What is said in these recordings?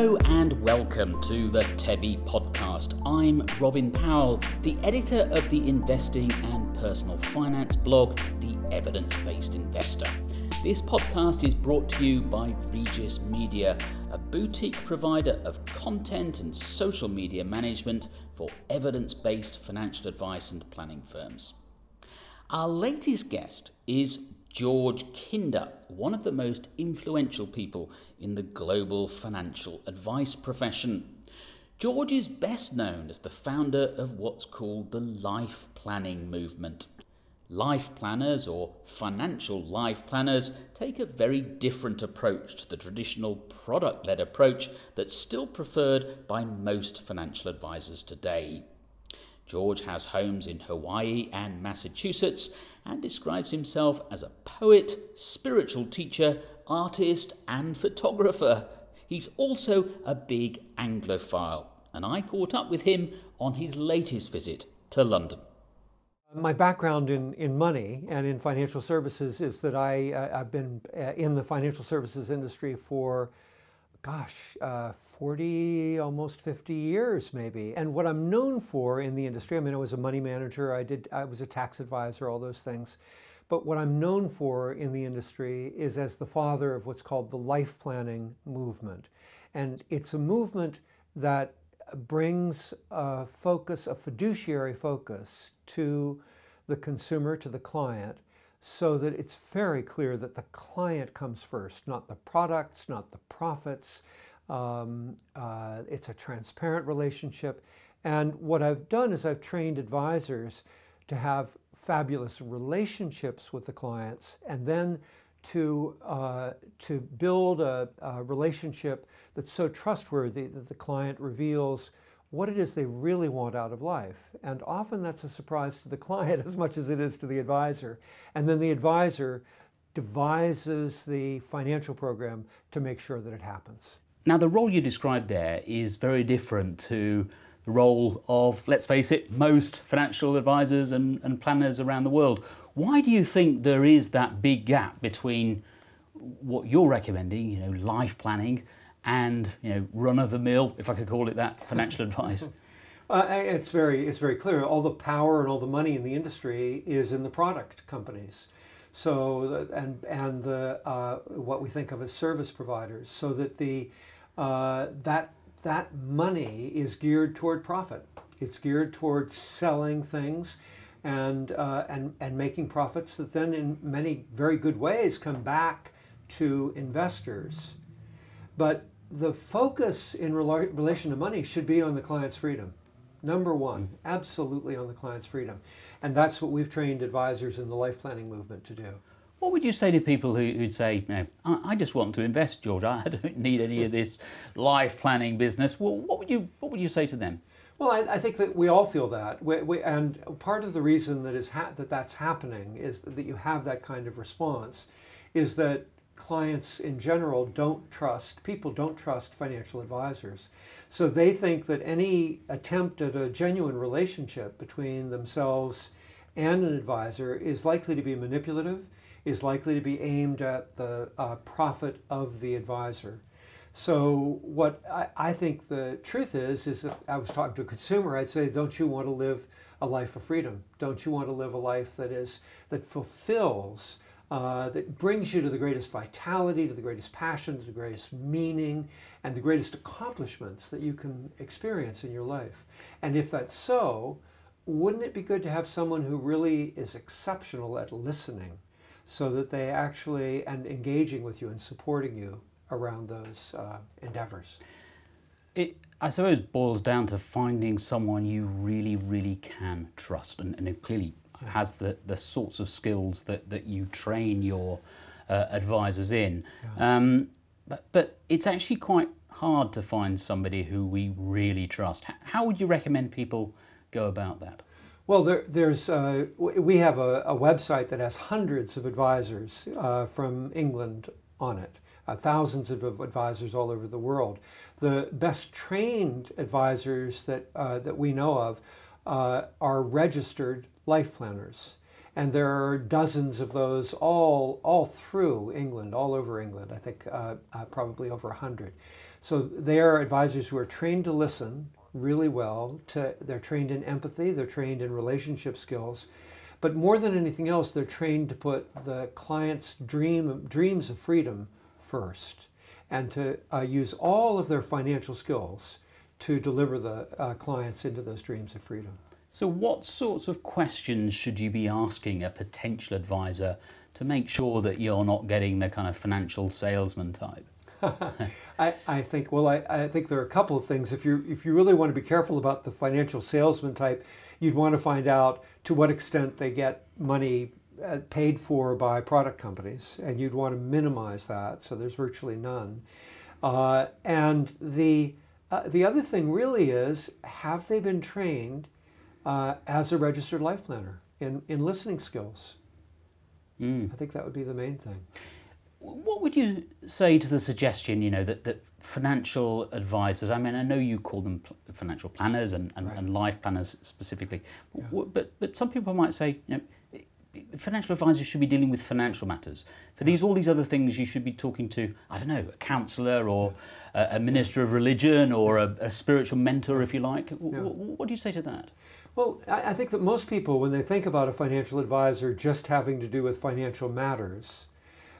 Hello and welcome to the TEBI podcast. I'm Robin Powell, the editor of the investing and personal finance blog, The Evidence Based Investor. This podcast is brought to you by Regis Media, a boutique provider of content and social media management for evidence based financial advice and planning firms. Our latest guest is George Kinder, one of the most influential people in the global financial advice profession. George is best known as the founder of what's called the life planning movement. Life planners or financial life planners take a very different approach to the traditional product led approach that's still preferred by most financial advisors today. George has homes in Hawaii and Massachusetts and describes himself as a poet, spiritual teacher, artist, and photographer. He's also a big Anglophile, and I caught up with him on his latest visit to London. My background in, in money and in financial services is that I, uh, I've been uh, in the financial services industry for gosh, uh, 40, almost 50 years maybe. And what I'm known for in the industry, I mean, I was a money manager, I did, I was a tax advisor, all those things. But what I'm known for in the industry is as the father of what's called the life planning movement. And it's a movement that brings a focus, a fiduciary focus to the consumer, to the client, so that it's very clear that the client comes first, not the products, not the profits. Um, uh, it's a transparent relationship. And what I've done is I've trained advisors to have fabulous relationships with the clients and then to, uh, to build a, a relationship that's so trustworthy that the client reveals what it is they really want out of life. And often that's a surprise to the client as much as it is to the advisor. And then the advisor devises the financial program to make sure that it happens. Now, the role you described there is very different to the role of, let's face it, most financial advisors and, and planners around the world. Why do you think there is that big gap between what you're recommending, you know, life planning, and you know run of the mill, if I could call it that, financial advice? Uh, it's very it's very clear. All the power and all the money in the industry is in the product companies. So and and the uh, what we think of as service providers, so that the uh, that that money is geared toward profit. It's geared toward selling things and uh, and and making profits that then in many very good ways come back to investors. But the focus in relation to money should be on the client's freedom. Number one, absolutely on the client's freedom. And that's what we've trained advisors in the life planning movement to do. What would you say to people who, would say, you know, I, just want to invest, George. I don't need any of this life planning business. Well, what would you What would you say to them? Well, I, I think that we all feel that, we, we, and part of the reason that is ha- that that's happening is that you have that kind of response, is that clients in general don't trust, people don't trust financial advisors. So they think that any attempt at a genuine relationship between themselves and an advisor is likely to be manipulative, is likely to be aimed at the uh, profit of the advisor. So what I, I, think the truth is, is if I was talking to a consumer, I'd say, don't you want to live a life of freedom? Don't you want to live a life that is that fulfills uh, that brings you to the greatest vitality, to the greatest passion, to the greatest meaning, and the greatest accomplishments that you can experience in your life. And if that's so, wouldn't it be good to have someone who really is exceptional at listening so that they actually, and engaging with you and supporting you around those uh, endeavors? It, I suppose, boils down to finding someone you really, really can trust. And, and clearly, has the, the sorts of skills that, that you train your uh, advisors in. Yeah. Um, but, but it's actually quite hard to find somebody who we really trust. How would you recommend people go about that? Well, there, there's uh, we have a, a, website that has hundreds of advisors uh, from England on it, uh, thousands of advisors all over the world. The best trained advisors that uh, that we know of uh, are registered life planners. And there are dozens of those all, all through England, all over England, I think uh, uh, probably over 100. So they are advisors who are trained to listen really well. To, they're trained in empathy, they're trained in relationship skills. But more than anything else, they're trained to put the client's dream, dreams of freedom first and to uh, use all of their financial skills to deliver the uh, clients into those dreams of freedom. So, what sorts of questions should you be asking a potential advisor to make sure that you're not getting the kind of financial salesman type? I, I think well I, I think there are a couple of things. If you if you really want to be careful about the financial salesman type, you'd want to find out to what extent they get money uh, paid for by product companies, and you'd want to minimize that. So there's virtually none. Uh, and the uh, the other thing really is have they been trained uh, as a registered life planner in, in listening skills? Mm. I think that would be the main thing. What would you say to the suggestion, you know, that, that financial advisors, I mean, I know you call them financial planners and, and, right. and life planners specifically, yeah. but, but some people might say, you know, financial advisors should be dealing with financial matters. For these, all these other things, you should be talking to, I don't know, a counsellor or a, a, minister of religion or a, a spiritual mentor, if you like. Yeah. What, what do you say to that? Well, I think that most people, when they think about a financial advisor just having to do with financial matters,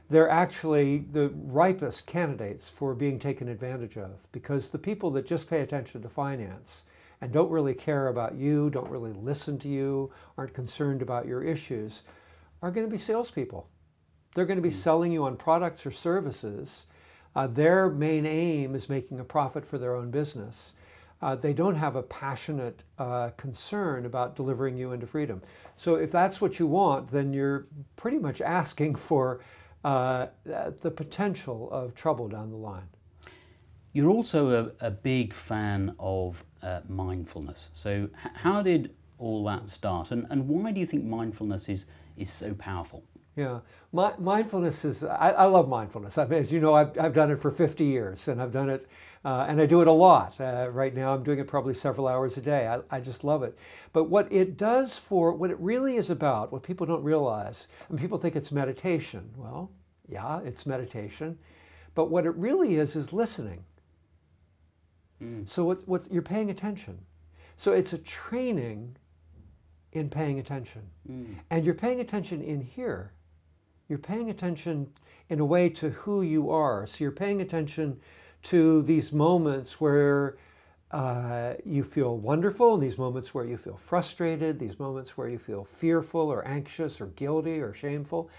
they're actually the ripest candidates for being taken advantage of because the people that just pay attention to finance and don't really care about you, don't really listen to you, aren't concerned about your issues, are going to be salespeople. They're going to be hmm. selling you on products or services. Uh, their main aim is making a profit for their own business. Uh, they don't have a passionate uh, concern about delivering you into freedom. So if that's what you want, then you're pretty much asking for uh, the potential of trouble down the line. You're also a, a big fan of uh, mindfulness. So, h- how did all that start, and, and why do you think mindfulness is, is so powerful? Yeah, My, mindfulness is, I, I, love mindfulness. I mean, as you know, I've, I've done it for 50 years and I've done it, uh, and I do it a lot. Uh, right now, I'm doing it probably several hours a day. I, I just love it. But what it does for, what it really is about, what people don't realize, and people think it's meditation. Well, yeah, it's meditation. But what it really is, is listening. Mm. So what's, what's, you're paying attention. So it's a training in paying attention. Mm. And you're paying attention in here. You're paying attention in a way to who you are. So you're paying attention to these moments where uh, you feel wonderful, and these moments where you feel frustrated, these moments where you feel fearful or anxious or guilty or shameful,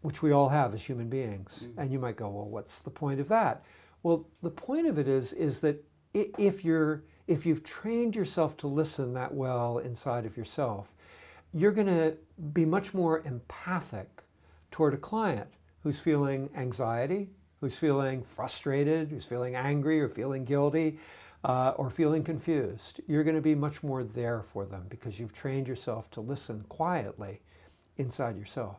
which we all have as human beings. Mm. And you might go, well, what's the point of that? Well, the point of it is, is that if you're if you've trained yourself to listen that well inside of yourself, you're going to be much more empathic toward a client who's feeling anxiety, who's feeling frustrated, who's feeling angry or feeling guilty, uh, or feeling confused. You're going to be much more there for them because you've trained yourself to listen quietly inside yourself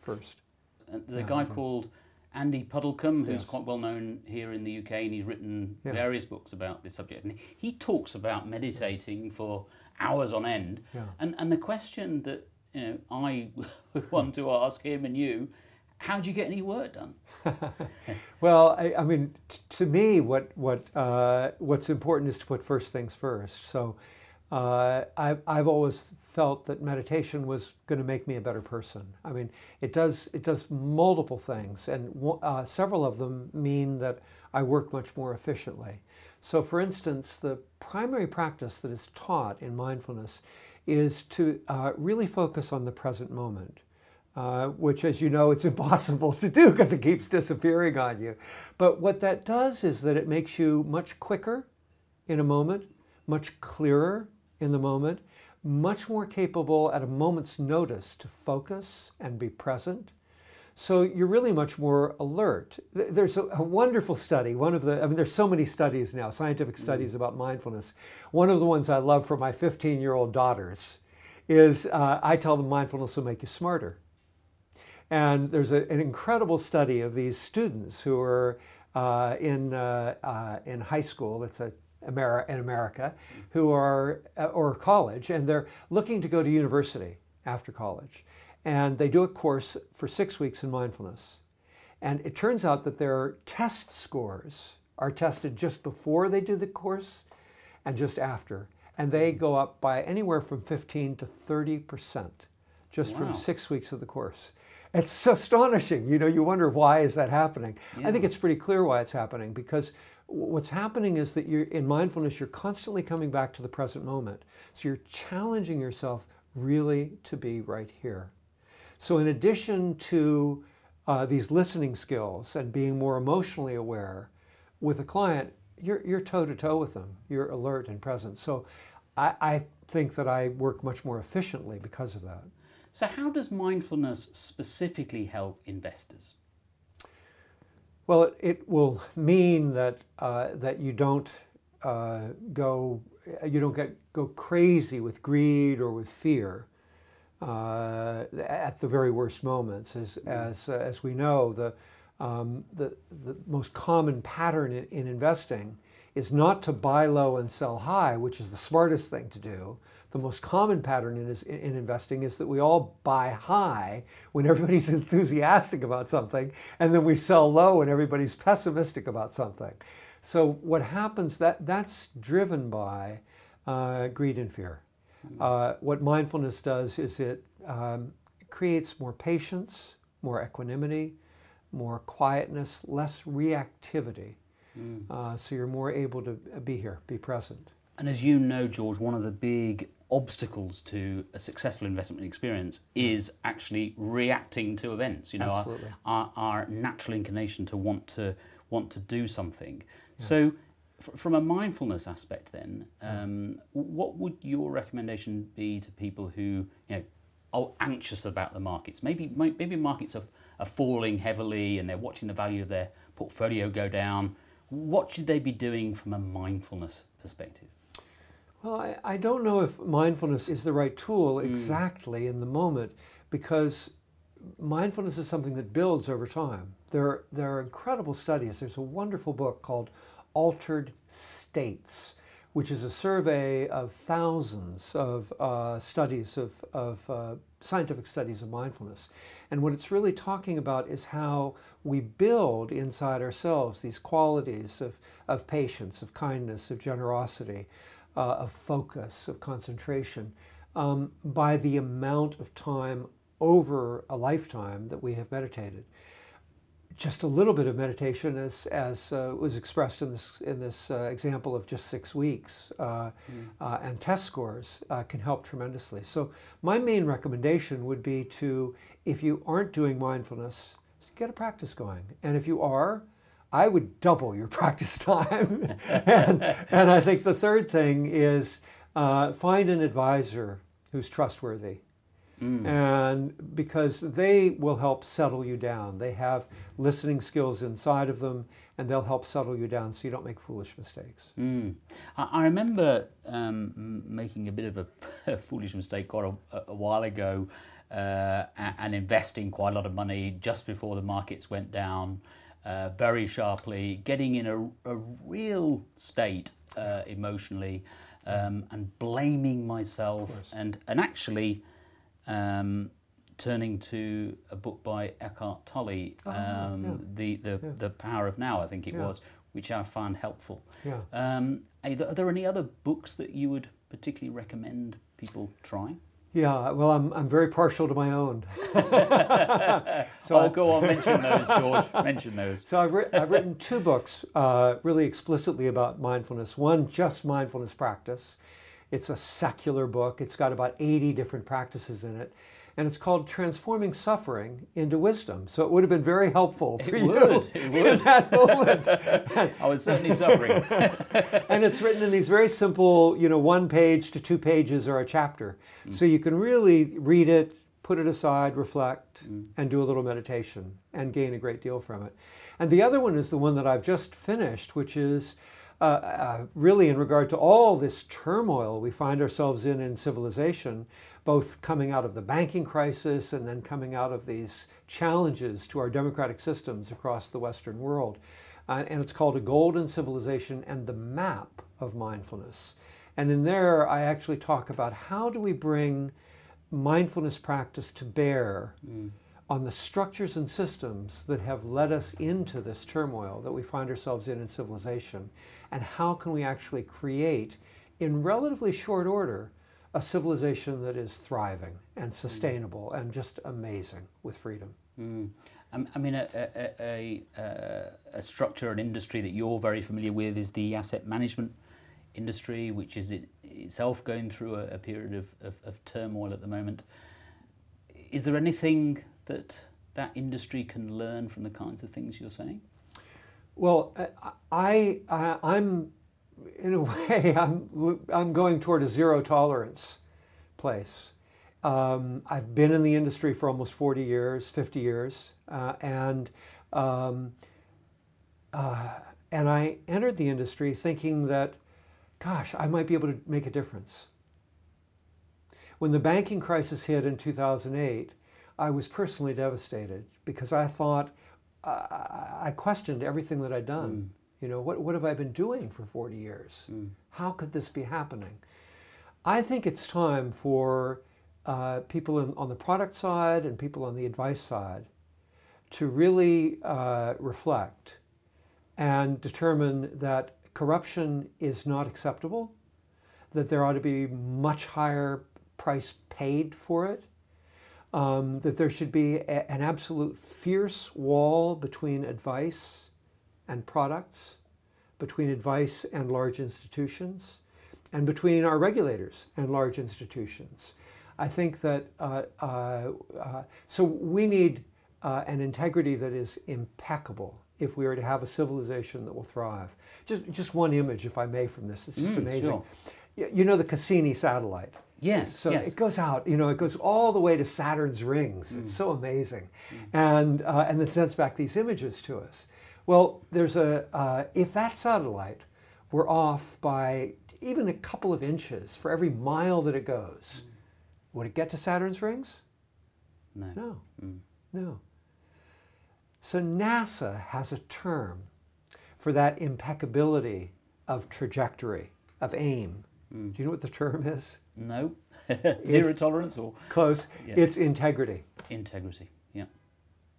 first. There's a guy called Andy Puddicombe, who's yes. quite well known here in the UK, and he's written yeah. various books about this subject. And he talks about meditating for hours on end. Yeah. And and the question that you know I want to ask him and you, how do you get any work done? well, I, I mean, t- to me, what what uh, what's important is to put first things first. So uh, I've, I've always felt that meditation was going to make me a better person. I mean, it does it does multiple things, and uh, several of them mean that I work much more efficiently. So, for instance, the primary practice that is taught in mindfulness is to uh, really focus on the present moment. Uh, which, as you know, it's impossible to do because it keeps disappearing on you. But what that does is that it makes you much quicker in a moment, much clearer in the moment, much more capable at a moment's notice to focus and be present. So you're really much more alert. There's a, a, wonderful study. One of the, I mean, there's so many studies now, scientific mm. studies about mindfulness. One of the ones I love for my 15 year old daughters is uh, I tell them mindfulness will make you smarter. And there's a, an incredible study of these students who are uh, in, uh, uh in high school. It's a Ameri- in America who are, uh, or college, and they're looking to go to university after college. And they do a course for six weeks in mindfulness. And it turns out that their test scores are tested just before they do the course and just after. And they go up by anywhere from 15 to 30% just wow. from six weeks of the course. It's astonishing. You know, you wonder why is that happening. Yeah. I think it's pretty clear why it's happening because what's happening is that you're in mindfulness, you're constantly coming back to the present moment. So you're challenging yourself really to be right here. So in addition to uh, these listening skills and being more emotionally aware with a client, you're, you're toe to toe with them. You're alert and present. So I, I think that I work much more efficiently because of that. So, how does mindfulness specifically help investors? Well, it, it will mean that uh, that you don't uh, go you don't get go crazy with greed or with fear uh, at the very worst moments. As mm-hmm. as uh, as we know, the um, the the most common pattern in, in investing is not to buy low and sell high, which is the smartest thing to do. The most common pattern in, is, in investing is that we all buy high when everybody's enthusiastic about something, and then we sell low when everybody's pessimistic about something. So what happens that that's driven by uh, greed and fear. Uh, what mindfulness does is it um, creates more patience, more equanimity, more quietness, less reactivity. Mm. Uh, so you're more able to be here, be present. And as you know, George, one of the big obstacles to a successful investment experience is actually reacting to events. You know, our, our, our, natural inclination to want to want to do something. Yes. So, from a mindfulness aspect, then, um, what would your recommendation be to people who you know are anxious about the markets? Maybe maybe markets are, are falling heavily and they're watching the value of their portfolio go down what should they be doing from a mindfulness perspective? Well, I, I don't know if mindfulness is the right tool hmm. exactly mm. in the moment because mindfulness is something that builds over time. There, there are incredible studies. There's a wonderful book called Altered States, which is a survey of thousands of uh, studies of, of uh, scientific studies of mindfulness. And what it's really talking about is how we build inside ourselves these qualities of, of patience, of kindness, of generosity, uh, of focus, of concentration, um, by the amount of time over a lifetime that we have meditated just a little bit of meditation, as, as uh, was expressed in this, in this uh, example of just six weeks, uh, mm. and test scores uh, can help tremendously. So, my main recommendation would be to, if you aren't doing mindfulness, get a practice going. And if you are, I would double your practice time. and, and I think the third thing is uh, find an advisor who's trustworthy. Mm. And because they will help settle you down. They have listening skills inside of them and they'll help settle you down so you don't make foolish mistakes. Mm. I, remember um, making a bit of a, a foolish mistake quite a, a while ago uh, and investing quite a lot of money just before the markets went down uh, very sharply, getting in a, a real state uh, emotionally. Um, and blaming myself and, and actually um, turning to a book by Eckhart Tolle, oh, um, yeah. the the, yeah. the Power of Now, I think it yeah. was, which I found helpful. Yeah. Um, are, there, are there any other books that you would particularly recommend people try? Yeah, well, I'm, I'm very partial to my own. so I'll go on, mention those, George. mention those. So I've, ri- I've written two books uh, really explicitly about mindfulness. One, just mindfulness practice, it's a secular book. It's got about 80 different practices in it. And it's called Transforming Suffering into Wisdom. So it would have been very helpful for it you would. It would. in that moment. I was certainly suffering. and it's written in these very simple, you know, one page to two pages or a chapter. Mm. So you can really read it, put it aside, reflect, mm. and do a little meditation and gain a great deal from it. And the other one is the one that I've just finished, which is uh, uh, really in regard to all this turmoil we find ourselves in in civilization, both coming out of the banking crisis and then coming out of these challenges to our democratic systems across the Western world. Uh, and it's called A Golden Civilization and the Map of Mindfulness. And in there, I actually talk about how do we bring mindfulness practice to bear on the structures and systems that have led us into this turmoil that we find ourselves in in civilization, and how can we actually create, in relatively short order, a civilization that is thriving and mm. sustainable and just amazing with freedom. Mm. Um, I mean, a, a, a, a, uh, structure, an industry that you're very familiar with is the asset management industry, which is it, itself going through a, period of, of, of turmoil at the moment. Is there anything that that industry can learn from the kinds of things you're saying? Well, I, I am in a way I'm I'm going toward a zero tolerance place. Um, I've been in the industry for almost 40 years, 50 years, uh, and um, uh, and I entered the industry thinking that, gosh, I might be able to make a difference. When the banking crisis hit in 2008, I was personally devastated because I thought I questioned everything that I'd done. Mm. You know, what, what have I been doing for 40 years? Mm. How could this be happening? I think it's time for uh, people in, on the product side and people on the advice side to really uh, reflect and determine that corruption is not acceptable, that there ought to be much higher price paid for it, um, that there should be a, an absolute fierce wall between advice and products, between advice and large institutions, and between our regulators and large institutions. I think that uh, uh, uh, so we need uh, an integrity that is impeccable if we are to have a civilization that will thrive. Just, just one image, if I may, from this. It's just mm, amazing. Sure. You know the Cassini satellite. Yes. So yes. it goes out, you know, it goes all the way to Saturn's rings. Mm. It's so amazing, mm. and uh, and it sends back these images to us. Well, there's a uh, if that satellite were off by even a couple of inches for every mile that it goes, mm. would it get to Saturn's rings? No. No. Mm. No. So NASA has a term for that impeccability of trajectory, of aim. Mm. Do you know what the term is? No. Zero tolerance or? Close. Yeah. It's integrity. Integrity, yeah.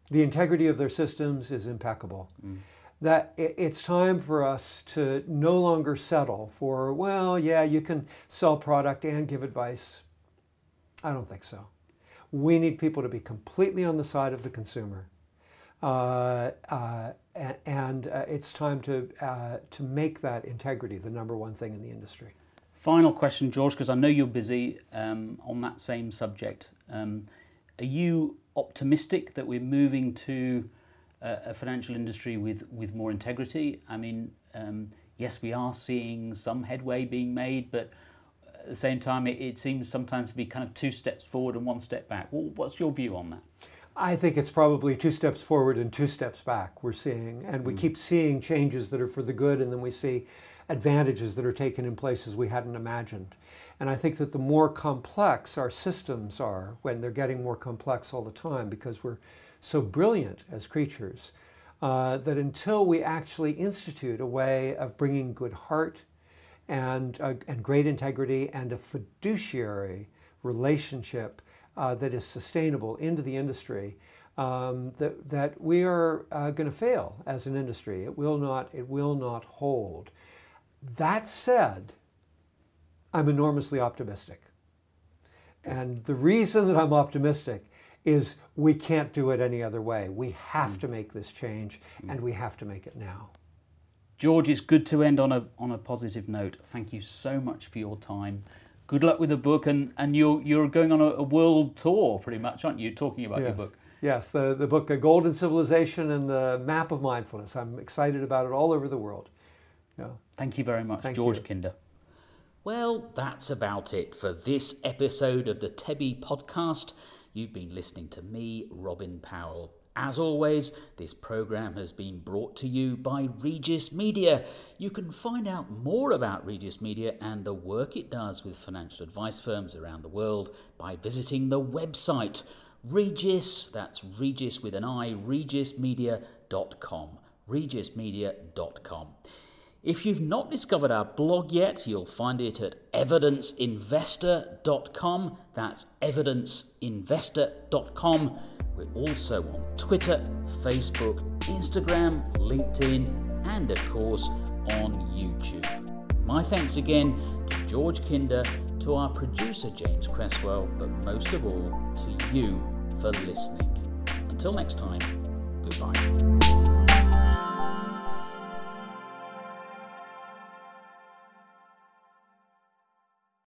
The integrity of their systems is impeccable. Mm. That it's time for us to no longer settle for, well, yeah, you can sell product and give advice. I don't think so. We need people to be completely on the side of the consumer. Uh, uh, and, and uh, it's time to, uh, to make that integrity the number one thing in the industry. Final question, George, because I know you're busy um, on that same subject. Um, are you optimistic that we're moving to a, a financial industry with, with more integrity? I mean, um, yes, we are seeing some headway being made, but at the same time, it, it, seems sometimes to be kind of two steps forward and one step back. Well, what's your view on that? I think it's probably two steps forward and two steps back we're seeing. And we mm. keep seeing changes that are for the good, and then we see advantages that are taken in places we hadn't imagined. And I think that the more complex our systems are, when they're getting more complex all the time because we're so brilliant as creatures, uh, that until we actually institute a way of bringing good heart and, uh, and great integrity and a fiduciary relationship uh, that is sustainable into the industry, um, that, that we are uh, going to fail as an industry. It will not, it will not hold. That said, I'm enormously optimistic. And the reason that I'm optimistic is we can't do it any other way. We have mm. to make this change mm. and we have to make it now. George, it's good to end on a, on a positive note. Thank you so much for your time. Good luck with the book, and, and you're, you're going on a, a world tour pretty much, aren't you, talking about yes. your book? Yes, the, the book, A Golden Civilization and the Map of Mindfulness. I'm excited about it all over the world. Yeah. Thank you very much, Thank George you. Kinder. Well, that's about it for this episode of the TEBI podcast. You've been listening to me, Robin Powell. As always, this program has been brought to you by Regis Media. You can find out more about Regis Media and the work it does with financial advice firms around the world by visiting the website Regis, that's Regis with an I, regismedia.com. Regismedia.com. If you've not discovered our blog yet, you'll find it at evidenceinvestor.com. That's evidenceinvestor.com. We're also on Twitter, Facebook, Instagram, LinkedIn, and of course on YouTube. My thanks again to George Kinder, to our producer James Cresswell, but most of all to you for listening. Until next time, goodbye.